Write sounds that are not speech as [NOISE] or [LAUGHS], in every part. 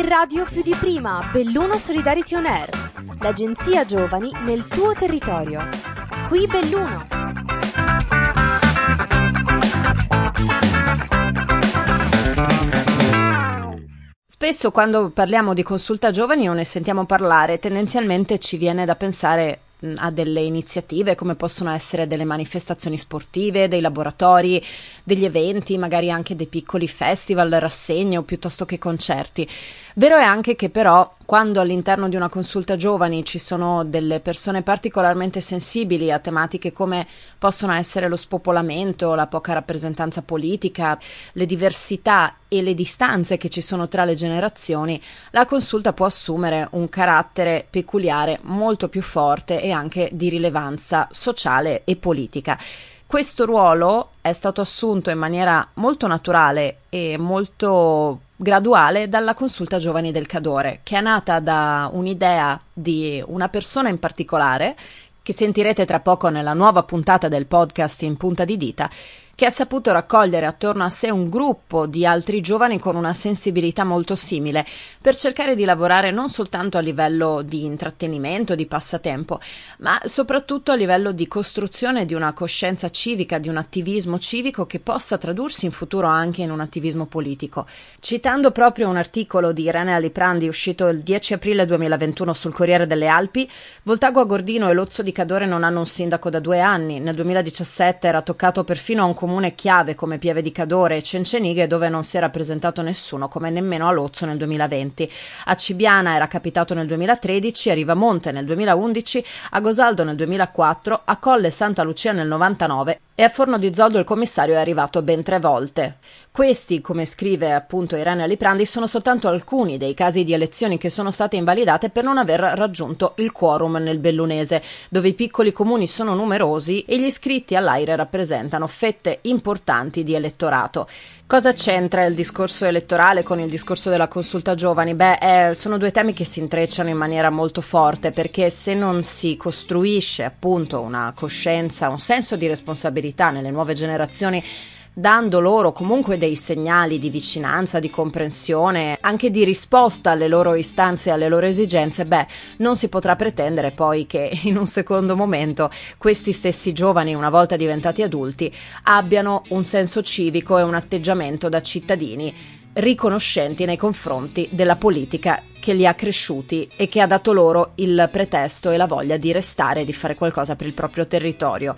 in radio più di prima, Belluno Solidarity On Air, l'agenzia giovani nel tuo territorio. Qui Belluno. Spesso quando parliamo di consulta giovani o ne sentiamo parlare, tendenzialmente ci viene da pensare a delle iniziative come possono essere delle manifestazioni sportive, dei laboratori, degli eventi, magari anche dei piccoli festival, rassegne o piuttosto che concerti. Vero è anche che però quando all'interno di una consulta giovani ci sono delle persone particolarmente sensibili a tematiche come possono essere lo spopolamento, la poca rappresentanza politica, le diversità e le distanze che ci sono tra le generazioni, la consulta può assumere un carattere peculiare molto più forte e anche di rilevanza sociale e politica. Questo ruolo è stato assunto in maniera molto naturale e molto graduale dalla consulta giovani del Cadore, che è nata da un'idea di una persona in particolare, che sentirete tra poco nella nuova puntata del podcast in punta di dita, che ha saputo raccogliere attorno a sé un gruppo di altri giovani con una sensibilità molto simile, per cercare di lavorare non soltanto a livello di intrattenimento, di passatempo, ma soprattutto a livello di costruzione di una coscienza civica, di un attivismo civico che possa tradursi in futuro anche in un attivismo politico. Citando proprio un articolo di Irene Aliprandi uscito il 10 aprile 2021 sul Corriere delle Alpi, Voltago Agordino e Lozzo di Cadore non hanno un sindaco da due anni. Nel 2017 era toccato perfino a un comune comune chiave come Pieve di Cadore e Cencenighe dove non si era presentato nessuno, come nemmeno a Lozzo nel 2020. A Cibiana era capitato nel 2013, a Rivamonte nel 2011, a Gosaldo nel 2004, a Colle Santa Lucia nel 99 e a Forno di Zoldo il commissario è arrivato ben tre volte. Questi, come scrive appunto Irene Aliprandi, sono soltanto alcuni dei casi di elezioni che sono state invalidate per non aver raggiunto il quorum nel Bellunese, dove i piccoli comuni sono numerosi e gli iscritti all'AIRE rappresentano fette importanti di elettorato. Cosa c'entra il discorso elettorale con il discorso della consulta giovani? Beh, eh, sono due temi che si intrecciano in maniera molto forte perché se non si costruisce appunto una coscienza, un senso di responsabilità nelle nuove generazioni, dando loro comunque dei segnali di vicinanza, di comprensione, anche di risposta alle loro istanze e alle loro esigenze, beh, non si potrà pretendere poi che [LAUGHS] in un secondo momento questi stessi giovani, una volta diventati adulti, abbiano un senso civico e un atteggiamento da cittadini riconoscenti nei confronti della politica che li ha cresciuti e che ha dato loro il pretesto e la voglia di restare e di fare qualcosa per il proprio territorio.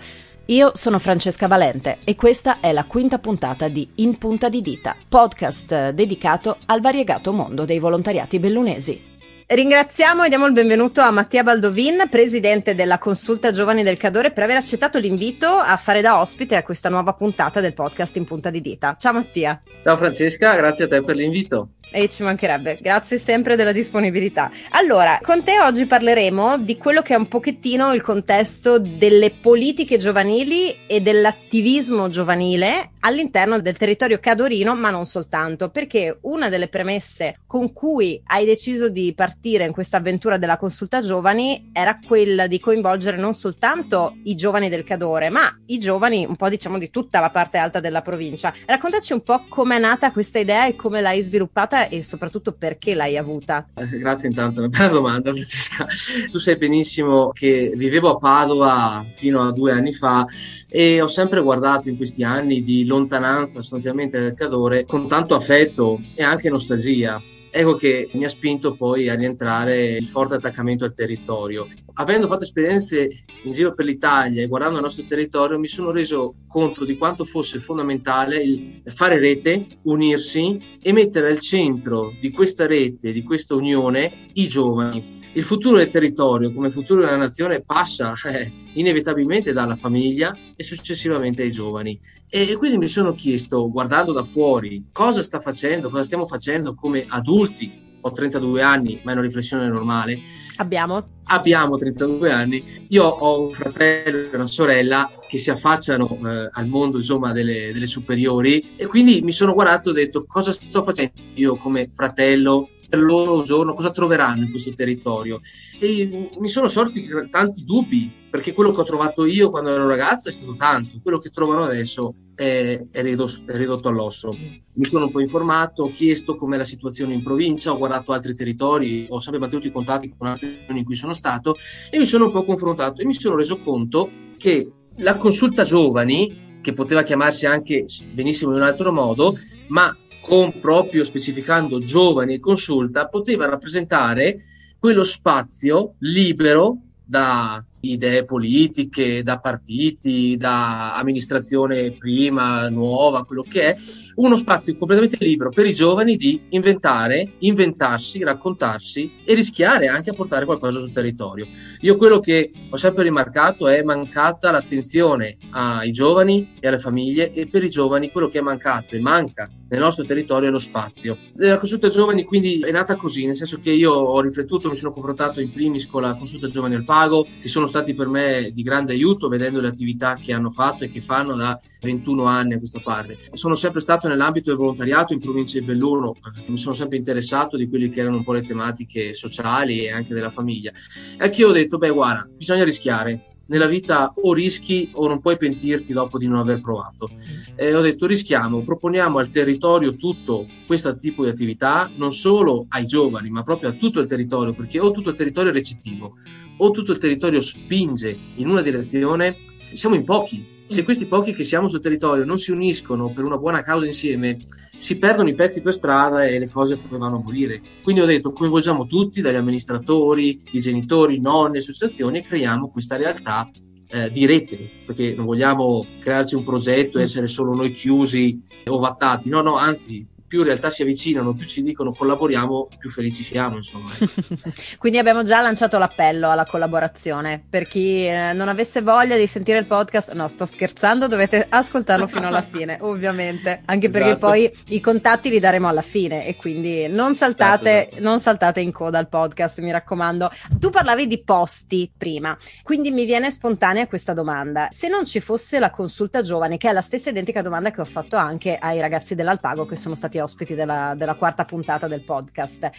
Io sono Francesca Valente e questa è la quinta puntata di In Punta di Dita, podcast dedicato al variegato mondo dei volontariati bellunesi. Ringraziamo e diamo il benvenuto a Mattia Baldovin, presidente della Consulta Giovani del Cadore, per aver accettato l'invito a fare da ospite a questa nuova puntata del podcast In Punta di Dita. Ciao Mattia. Ciao Francesca, grazie a te per l'invito. E ci mancherebbe, grazie sempre della disponibilità. Allora, con te oggi parleremo di quello che è un pochettino il contesto delle politiche giovanili e dell'attivismo giovanile all'interno del territorio cadorino, ma non soltanto, perché una delle premesse con cui hai deciso di partire in questa avventura della consulta giovani era quella di coinvolgere non soltanto i giovani del Cadore, ma i giovani un po' diciamo di tutta la parte alta della provincia. Raccontaci un po' com'è nata questa idea e come l'hai sviluppata e soprattutto perché l'hai avuta? Eh, grazie intanto, una bella domanda [LAUGHS] Francesca. Tu sai benissimo che vivevo a Padova fino a due anni fa e ho sempre guardato in questi anni di lontananza sostanzialmente dal Cadore con tanto affetto e anche nostalgia. Ecco che mi ha spinto poi a rientrare il forte attaccamento al territorio. Avendo fatto esperienze in giro per l'Italia e guardando il nostro territorio, mi sono reso conto di quanto fosse fondamentale il fare rete, unirsi e mettere al centro di questa rete, di questa unione, i giovani. Il futuro del territorio, come futuro della nazione, passa eh, inevitabilmente dalla famiglia e successivamente ai giovani. E, quindi mi sono chiesto, guardando da fuori, cosa sta facendo, cosa stiamo facendo come adulti. Ho 32 anni, ma è una riflessione normale. Abbiamo? Abbiamo 32 anni. Io ho un fratello e una sorella che si affacciano eh, al mondo insomma, delle, delle superiori e quindi mi sono guardato e ho detto cosa sto facendo io come fratello loro giorno cosa troveranno in questo territorio. E mi sono sorti tanti dubbi, perché quello che ho trovato io quando ero ragazzo è stato tanto, quello che trovano adesso è, è, ridotto, è ridotto all'osso. Mi sono un po' informato, ho chiesto com'è la situazione in provincia, ho guardato altri territori, ho sempre mantenuto i contatti con altre regioni in cui sono stato e mi sono un po' confrontato e mi sono reso conto che la consulta giovani, che poteva chiamarsi anche benissimo in un altro modo, ma con proprio specificando giovani e consulta, poteva rappresentare quello spazio libero da idee politiche, da partiti, da amministrazione prima, nuova, quello che è, uno spazio completamente libero per i giovani di inventare, inventarsi, raccontarsi e rischiare anche a portare qualcosa sul territorio. Io quello che ho sempre rimarcato è mancata l'attenzione ai giovani e alle famiglie e per i giovani quello che è mancato e manca nel nostro territorio è lo spazio. La consulta giovani quindi è nata così, nel senso che io ho riflettuto, mi sono confrontato in primis con la consulta giovani al pago, che sono stati per me di grande aiuto vedendo le attività che hanno fatto e che fanno da 21 anni a questa parte. Sono sempre stato nell'ambito del volontariato in provincia di Belluno, mi sono sempre interessato di quelle che erano un po' le tematiche sociali e anche della famiglia. E anche io ho detto, beh guarda, bisogna rischiare, nella vita o rischi o non puoi pentirti dopo di non aver provato. E ho detto rischiamo, proponiamo al territorio tutto questo tipo di attività, non solo ai giovani, ma proprio a tutto il territorio, perché o tutto il territorio recettivo, o tutto il territorio spinge in una direzione, siamo in pochi. Se questi pochi che siamo sul territorio non si uniscono per una buona causa insieme, si perdono i pezzi per strada e le cose poi vanno a morire. Quindi ho detto coinvolgiamo tutti, dagli amministratori, i genitori, i nonni, associazioni e creiamo questa realtà eh, di rete, perché non vogliamo crearci un progetto e essere solo noi chiusi o vattati, no, no, anzi più in realtà si avvicinano, più ci dicono collaboriamo, più felici siamo. Insomma. [LAUGHS] Quindi abbiamo già lanciato l'appello alla collaborazione. Per chi eh, non avesse voglia di sentire il podcast, no, sto scherzando, dovete ascoltarlo fino alla [LAUGHS] fine, ovviamente. Anche perché esatto. poi i contatti li daremo alla fine e quindi non saltate, esatto, esatto. non saltate in coda al podcast, mi raccomando. Tu parlavi di posti prima, quindi mi viene spontanea questa domanda. Se non ci fosse la consulta giovane, che è la stessa identica domanda che ho fatto anche ai ragazzi dell'Alpago che sono stati ospiti della, della, quarta puntata del podcast.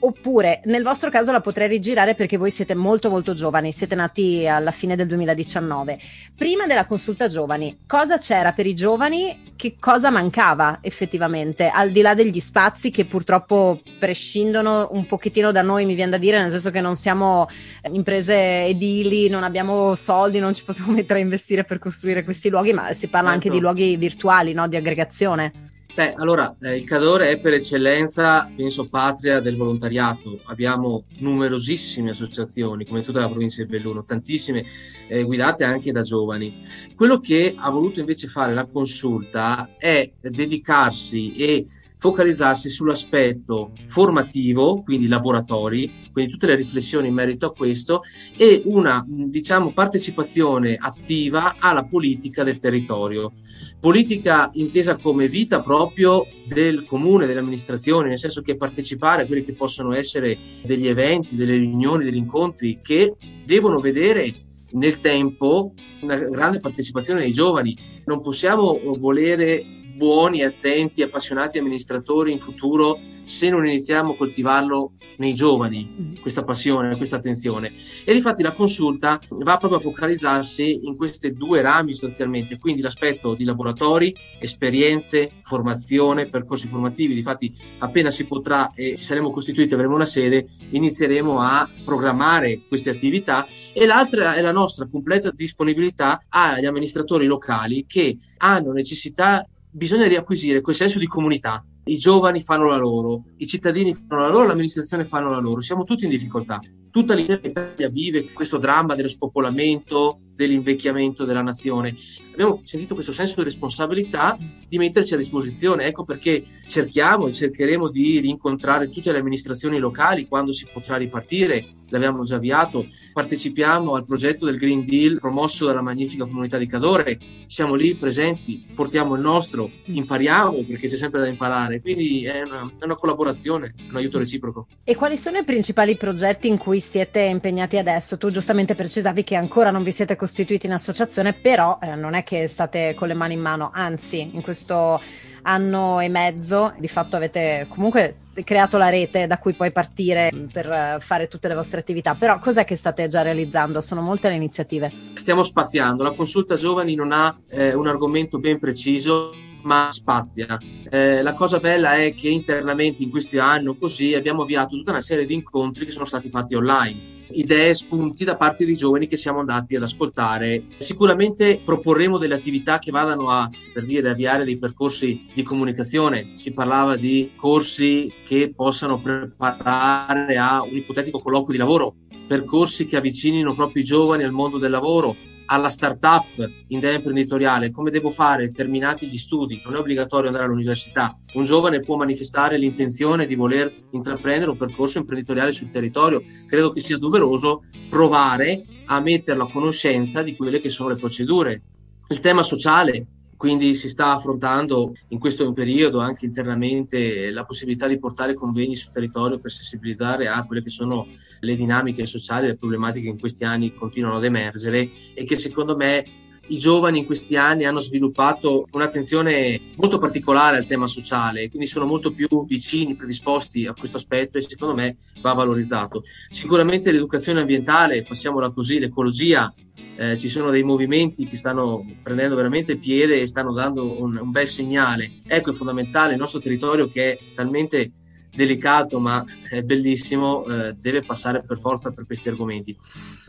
Oppure nel vostro caso la potrei rigirare perché voi siete molto molto giovani, siete nati alla fine del 2019. Prima della consulta giovani, cosa c'era per i giovani? Che cosa mancava effettivamente? Al di là degli spazi che purtroppo prescindono un pochettino da noi, mi viene da dire, nel senso che non siamo imprese edili, non abbiamo soldi, non ci possiamo [LAUGHS] mettere a investire per costruire questi luoghi, ma si parla certo. anche di luoghi virtuali, no? di aggregazione. Beh, allora, eh, il Cadore è per eccellenza, penso, patria del volontariato. Abbiamo numerosissime associazioni, come tutta la provincia di Belluno, tantissime, eh, guidate anche da giovani. Quello che ha voluto invece fare la consulta è dedicarsi e focalizzarsi sull'aspetto formativo, quindi laboratori, quindi tutte le riflessioni in merito a questo e una diciamo partecipazione attiva alla politica del territorio. Politica intesa come vita proprio del comune, delle amministrazioni, nel senso che partecipare a quelli che possono essere degli eventi, delle riunioni, degli incontri che devono vedere nel tempo una grande partecipazione dei giovani. Non possiamo volere buoni, attenti, appassionati amministratori in futuro se non iniziamo a coltivarlo nei giovani, mm. questa passione, questa attenzione. E difatti la consulta va proprio a focalizzarsi in queste due rami sostanzialmente, quindi l'aspetto di laboratori, esperienze, formazione, percorsi formativi. Difatti appena si potrà e ci saremo costituiti, avremo una sede, inizieremo a programmare queste attività e l'altra è la nostra completa disponibilità agli amministratori locali che hanno necessità bisogna riacquisire quel senso di comunità. I giovani fanno la loro, i cittadini fanno la loro, l'amministrazione fanno la loro. Siamo tutti in difficoltà. Tutta l'intera Italia vive questo dramma dello spopolamento, dell'invecchiamento della nazione. Abbiamo sentito questo senso di responsabilità di metterci a disposizione. Ecco perché cerchiamo e cercheremo di rincontrare tutte le amministrazioni locali quando si potrà ripartire l'abbiamo già avviato, partecipiamo al progetto del Green Deal promosso dalla magnifica comunità di Cadore, siamo lì presenti, portiamo il nostro, impariamo perché c'è sempre da imparare, quindi è una, è una collaborazione, un aiuto reciproco. E quali sono i principali progetti in cui siete impegnati adesso? Tu giustamente precisavi che ancora non vi siete costituiti in associazione, però eh, non è che state con le mani in mano, anzi in questo anno e mezzo, di fatto avete comunque creato la rete da cui poi partire per fare tutte le vostre attività, però cos'è che state già realizzando? Sono molte le iniziative. Stiamo spaziando, la consulta giovani non ha eh, un argomento ben preciso ma spazia. Eh, la cosa bella è che internamente in questi anni così abbiamo avviato tutta una serie di incontri che sono stati fatti online idee, spunti da parte di giovani che siamo andati ad ascoltare. Sicuramente proporremo delle attività che vadano a, per dire, avviare dei percorsi di comunicazione. Si parlava di corsi che possano preparare a un ipotetico colloquio di lavoro, percorsi che avvicinino proprio i giovani al mondo del lavoro, alla startup imprenditoriale, come devo fare terminati gli studi, non è obbligatorio andare all'università. Un giovane può manifestare l'intenzione di voler intraprendere un percorso imprenditoriale sul territorio. Credo che sia doveroso provare a metterlo a conoscenza di quelle che sono le procedure. Il tema sociale, quindi si sta affrontando in questo periodo anche internamente la possibilità di portare convegni sul territorio per sensibilizzare a quelle che sono le dinamiche sociali, le problematiche che in questi anni continuano ad emergere e che secondo me i giovani in questi anni hanno sviluppato un'attenzione molto particolare al tema sociale, quindi sono molto più vicini, predisposti a questo aspetto e secondo me va valorizzato. Sicuramente l'educazione ambientale, passiamola così, l'ecologia eh, ci sono dei movimenti che stanno prendendo veramente piede e stanno dando un, un bel segnale. Ecco, è fondamentale il nostro territorio che è talmente delicato ma è bellissimo, eh, deve passare per forza per questi argomenti.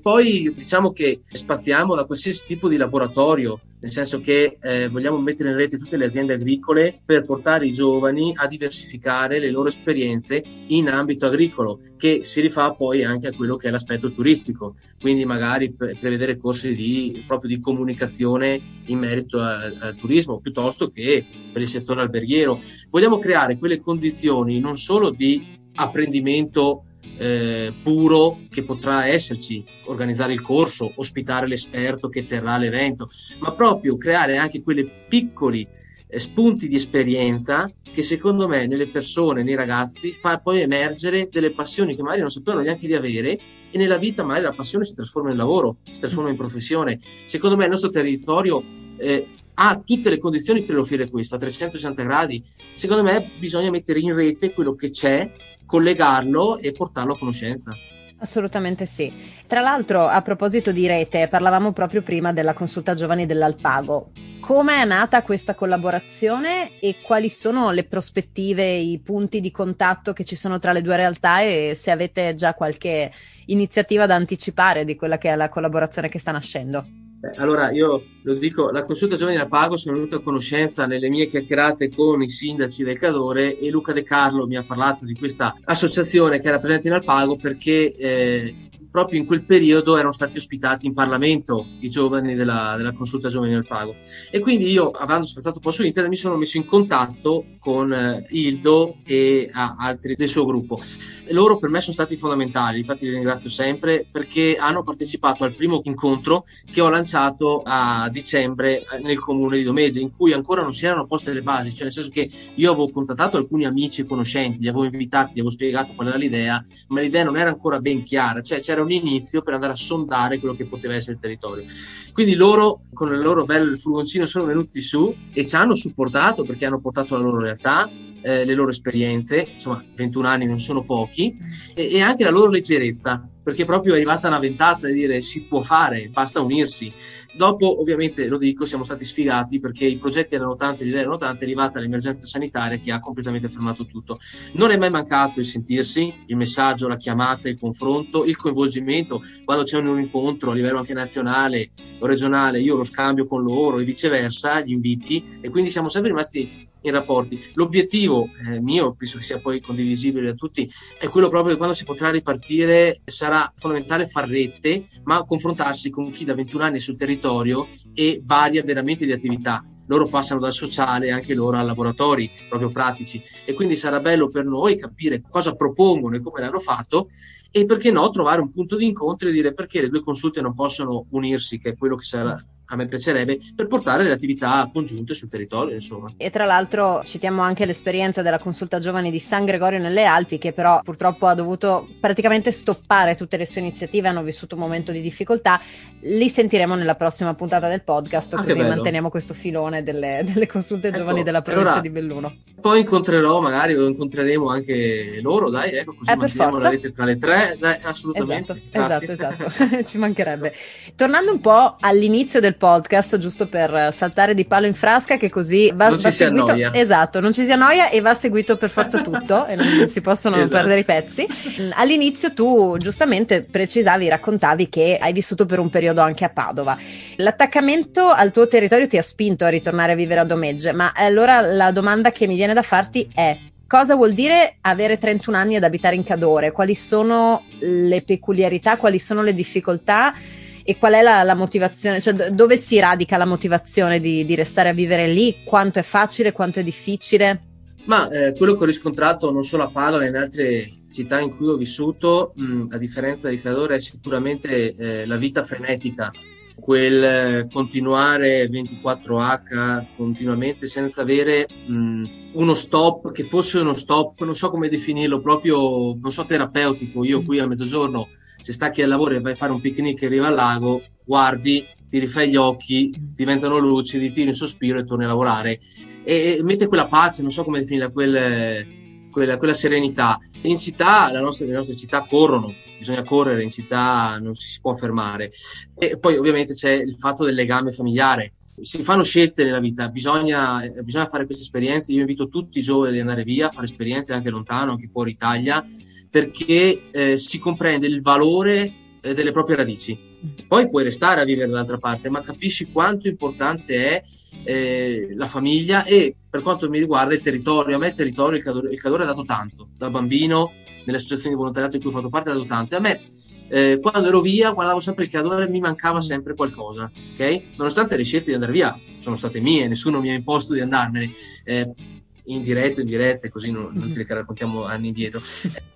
Poi diciamo che spaziamo da qualsiasi tipo di laboratorio, nel senso che eh, vogliamo mettere in rete tutte le aziende agricole per portare i giovani a diversificare le loro esperienze in ambito agricolo, che si rifà poi anche a quello che è l'aspetto turistico, quindi magari pre- prevedere corsi di, proprio di comunicazione in merito al, al turismo, piuttosto che per il settore alberghiero. Vogliamo creare quelle condizioni non solo solo di apprendimento eh, puro che potrà esserci, organizzare il corso, ospitare l'esperto che terrà l'evento, ma proprio creare anche quei piccoli eh, spunti di esperienza che secondo me nelle persone, nei ragazzi, fa poi emergere delle passioni che magari non sapevano neanche di avere e nella vita magari la passione si trasforma in lavoro, si trasforma in professione. Secondo me il nostro territorio eh, ha tutte le condizioni per offrire questo a 360 gradi. Secondo me bisogna mettere in rete quello che c'è, collegarlo e portarlo a conoscenza. Assolutamente sì. Tra l'altro, a proposito di rete, parlavamo proprio prima della consulta giovani dell'Alpago. Come è nata questa collaborazione e quali sono le prospettive, i punti di contatto che ci sono tra le due realtà e se avete già qualche iniziativa da anticipare di quella che è la collaborazione che sta nascendo? Allora io lo dico, la consulta giovani al pago sono venuto a conoscenza nelle mie chiacchierate con i sindaci del Cadore e Luca De Carlo mi ha parlato di questa associazione che era presente in Alpago perché eh, proprio in quel periodo erano stati ospitati in Parlamento i giovani della, della consulta giovani del pago. E quindi io, avendo sfazzato un po' su internet, mi sono messo in contatto con eh, Ildo e altri del suo gruppo. Loro per me sono stati fondamentali, infatti li ringrazio sempre perché hanno partecipato al primo incontro che ho lanciato a dicembre eh, nel comune di Domege, in cui ancora non si erano poste le basi, cioè nel senso che io avevo contattato alcuni amici e conoscenti, li avevo invitati, gli avevo spiegato qual era l'idea, ma l'idea non era ancora ben chiara, cioè c'era un inizio per andare a sondare quello che poteva essere il territorio. Quindi loro, con il loro bel furgoncino, sono venuti su e ci hanno supportato perché hanno portato la loro realtà, eh, le loro esperienze, insomma 21 anni non sono pochi, e, e, anche la loro leggerezza, perché proprio è arrivata una ventata di dire si può fare, basta unirsi. Dopo, ovviamente, lo dico, siamo stati sfigati perché i progetti erano tanti, le idee erano tante, è arrivata l'emergenza sanitaria che ha completamente fermato tutto. Non è mai mancato il sentirsi, il messaggio, la chiamata, il confronto, il coinvolgimento. Quando c'è un incontro a livello anche nazionale o regionale, io lo scambio con loro e viceversa, gli inviti, e quindi siamo sempre rimasti in rapporti. L'obiettivo eh, mio, penso che sia poi condivisibile da tutti, è quello proprio che quando si potrà ripartire sarà fondamentale far rete, ma confrontarsi con chi da 21 anni è sul territorio e varia veramente di attività. Loro passano dal sociale anche loro a laboratori proprio pratici e quindi sarà bello per noi capire cosa propongono e come l'hanno fatto e perché no trovare un punto di incontro e dire perché le due consulte non possono unirsi, che è quello che sarà a me piacerebbe, per portare delle attività congiunte sul territorio, insomma. E tra l'altro citiamo anche l'esperienza della consulta giovani di San Gregorio nelle Alpi, che però purtroppo ha dovuto praticamente stoppare tutte le sue iniziative, hanno vissuto un momento di difficoltà. Li sentiremo nella prossima puntata del podcast, ah, così manteniamo questo filone delle, delle consulte ecco, giovani della provincia allora, di Belluno. Poi incontrerò, magari o incontreremo anche loro, dai, ecco, così eh, manteniamo la rete tra le tre, dai, assolutamente. Esatto, esatto, esatto. [LAUGHS] [LAUGHS] ci mancherebbe. Tornando un po' all'inizio del podcast, giusto per saltare di palo in frasca, che così va, non va ci seguito. Si esatto, non ci si annoia e va seguito per forza tutto e non si possono esatto. perdere i pezzi. All'inizio tu giustamente precisavi, raccontavi che hai vissuto per un periodo anche a Padova. L'attaccamento al tuo territorio ti ha spinto a ritornare a vivere a Domegge, ma allora la domanda che mi viene da farti è cosa vuol dire avere 31 anni ed abitare in Cadore? Quali sono le peculiarità, quali sono le difficoltà? e qual è la, la motivazione, cioè dove si radica la motivazione di, di, restare a vivere lì, quanto è facile, quanto è difficile? Ma eh, quello che ho riscontrato non solo a Padova ma in altre città in cui ho vissuto, mh, a differenza di Cadore, è sicuramente eh, la vita frenetica, quel eh, continuare 24H continuamente senza avere mh, uno stop che fosse uno stop, non so come definirlo, proprio, non so, terapeutico. Io qui a mezzogiorno se stacchi al lavoro e vai a fare un picnic e arriva al lago, guardi, ti rifai gli occhi, diventano lucidi, tiri un sospiro e torni a lavorare. E, e mette quella pace, non so come definirla, quel, quella, quella, serenità. In città, nostra, le nostre città corrono, bisogna correre, in città non si può fermare. E poi ovviamente c'è il fatto del legame familiare. Si fanno scelte nella vita, bisogna, bisogna fare queste esperienze. Io invito tutti i giovani ad andare via, a fare esperienze anche lontano, anche fuori Italia perché eh, si comprende il valore eh, delle proprie radici. Poi puoi restare a vivere dall'altra parte, ma capisci quanto importante è eh, la famiglia e per quanto mi riguarda il territorio. A me il territorio, il Cadore, il Cadore ha dato tanto. Da bambino, nelle associazioni di volontariato in cui ho fatto parte, ha dato tanto. E a me eh, quando ero via guardavo sempre il Cadore mi mancava sempre qualcosa, ok? Nonostante le scelte di andare via sono state mie, nessuno mi ha imposto di andarmene. Eh, in diretto, in diretta, così non, non [LAUGHS] te le raccontiamo anni indietro.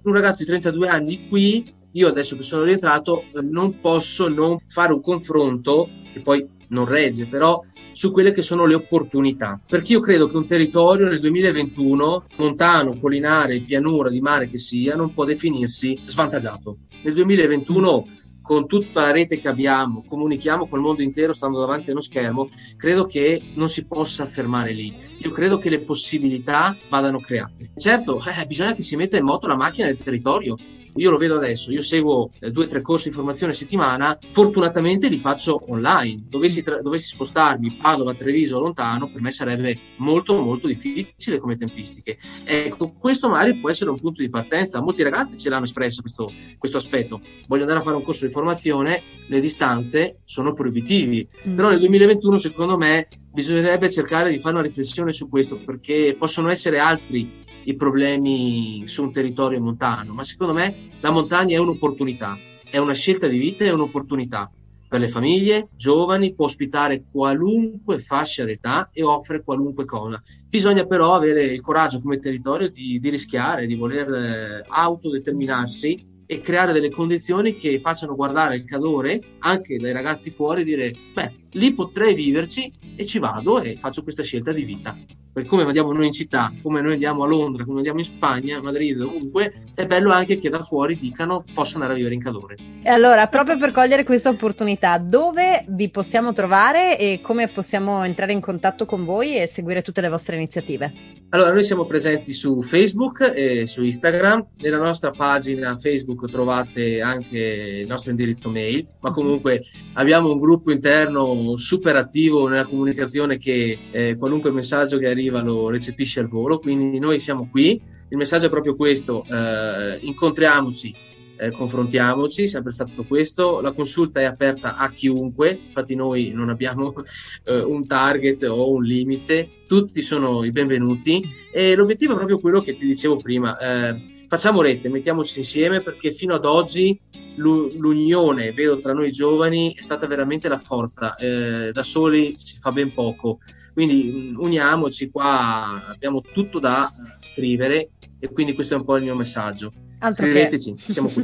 Un ragazzo di 32 anni qui, io adesso che sono rientrato, eh, non posso non fare un confronto, che poi non regge, però su quelle che sono le opportunità. Perché io credo che un territorio nel 2021, montano, collinare, pianura, di mare che sia, non può definirsi svantaggiato. Nel 2021 con tutta la rete che abbiamo, comunichiamo col mondo intero stando davanti a uno schermo, credo che non si possa fermare lì. Io credo che le possibilità vadano create. Certo, eh, bisogna che si metta in moto la macchina del territorio io lo vedo adesso, io seguo eh, due o tre corsi di formazione a settimana, fortunatamente li faccio online. Dovessi, tra- dovessi spostarmi Padova, Treviso, lontano, per me sarebbe molto molto difficile come tempistiche. Ecco, questo magari può essere un punto di partenza. Molti ragazzi ce l'hanno espresso questo, questo aspetto. Voglio andare a fare un corso di formazione, le distanze sono proibitivi. Mm. Però nel 2021, secondo me, bisognerebbe cercare di fare una riflessione su questo, perché possono essere altri i problemi su un territorio montano, ma secondo me la montagna è un'opportunità, è una scelta di vita, è un'opportunità per le famiglie, giovani, può ospitare qualunque fascia d'età e offre qualunque cosa. Bisogna però avere il coraggio come territorio di, di rischiare, di voler eh, autodeterminarsi e creare delle condizioni che facciano guardare il cadore anche dai ragazzi fuori e dire beh lì potrei viverci e ci vado e faccio questa scelta di vita per come andiamo noi in città, come noi andiamo a Londra, come andiamo in Spagna, a Madrid, ovunque, è bello anche che da fuori dicano posso andare a vivere in Cadore. E allora, proprio per cogliere questa opportunità, dove vi possiamo trovare e come possiamo entrare in contatto con voi e seguire tutte le vostre iniziative? Allora, noi siamo presenti su Facebook e su Instagram. Nella nostra pagina Facebook trovate anche il nostro indirizzo mail, ma comunque abbiamo un gruppo interno super attivo nella comunicazione che eh, qualunque messaggio che arriva arriva lo recepisce al volo, quindi noi siamo qui, il messaggio è proprio questo, eh, incontriamoci, eh, confrontiamoci, è sempre stato questo, la consulta è aperta a chiunque, infatti noi non abbiamo [LAUGHS] eh, un target o un limite, tutti sono i benvenuti e l'obiettivo è proprio quello che ti dicevo prima, eh, facciamo rete, mettiamoci insieme perché fino ad oggi l'unione, vedo, tra noi giovani è stata veramente la forza, eh, da soli si fa ben poco quindi mm, uniamoci qua, abbiamo tutto da scrivere e quindi questo è un po' il mio messaggio. Altro Scriveteci, che... [LAUGHS] siamo qui.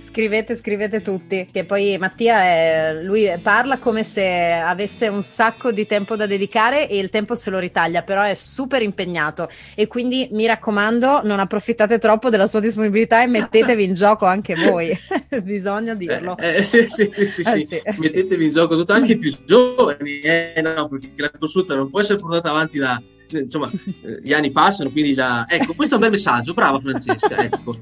scrivete, scrivete tutti. Che poi Mattia è, lui parla come se avesse un sacco di tempo da dedicare e il tempo se lo ritaglia, però è super impegnato. E quindi mi raccomando, non approfittate troppo della sua disponibilità e mettetevi in gioco anche voi. [LAUGHS] Bisogna dirlo. Eh, eh, sì, sì, sì, sì, eh, sì. Eh, mettetevi in gioco tutto, anche i più giovani, eh, no, perché la consulta non può essere portata avanti da insomma, eh, gli anni passano, quindi la... Ecco, questo è un bel messaggio, brava Francesca, [LAUGHS] ecco.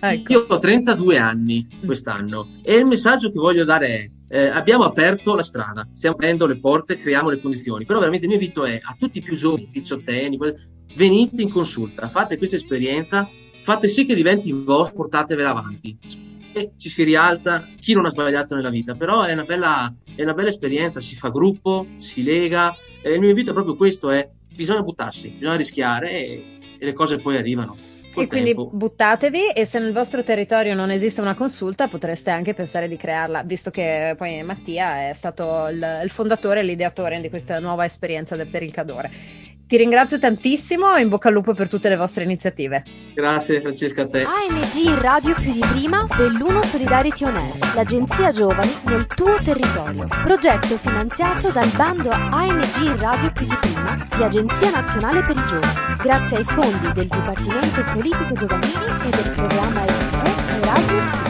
ecco. Io ho 32 anni quest'anno e il messaggio che voglio dare è eh, abbiamo aperto la strada, stiamo aprendo le porte, creiamo le condizioni, però veramente il mio invito è a tutti i più giovani, diciottenni, venite in consulta, fate questa esperienza, fate sì che diventi vostra, portatevela avanti. E ci si rialza chi non ha sbagliato nella vita, però è una bella, è una bella esperienza, si fa gruppo, si lega. E il mio invito è proprio questo: è bisogna buttarsi, bisogna rischiare e, e le cose poi arrivano. E quindi buttatevi e se nel vostro territorio non esiste una consulta potreste anche pensare di crearla, visto che poi Mattia è stato il, il fondatore e l'ideatore di questa nuova esperienza del, per il Cadore. Ti ringrazio tantissimo e in bocca al lupo per tutte le vostre iniziative. Grazie Francesca a te. ANG Radio più di prima, Belluno Solidarity On Air, l'agenzia giovani nel tuo territorio. Progetto finanziato dal bando ANG Radio più di prima di Agenzia Nazionale per i Giovani, grazie ai fondi del Dipartimento Politico Giovanili e del programma Erasmus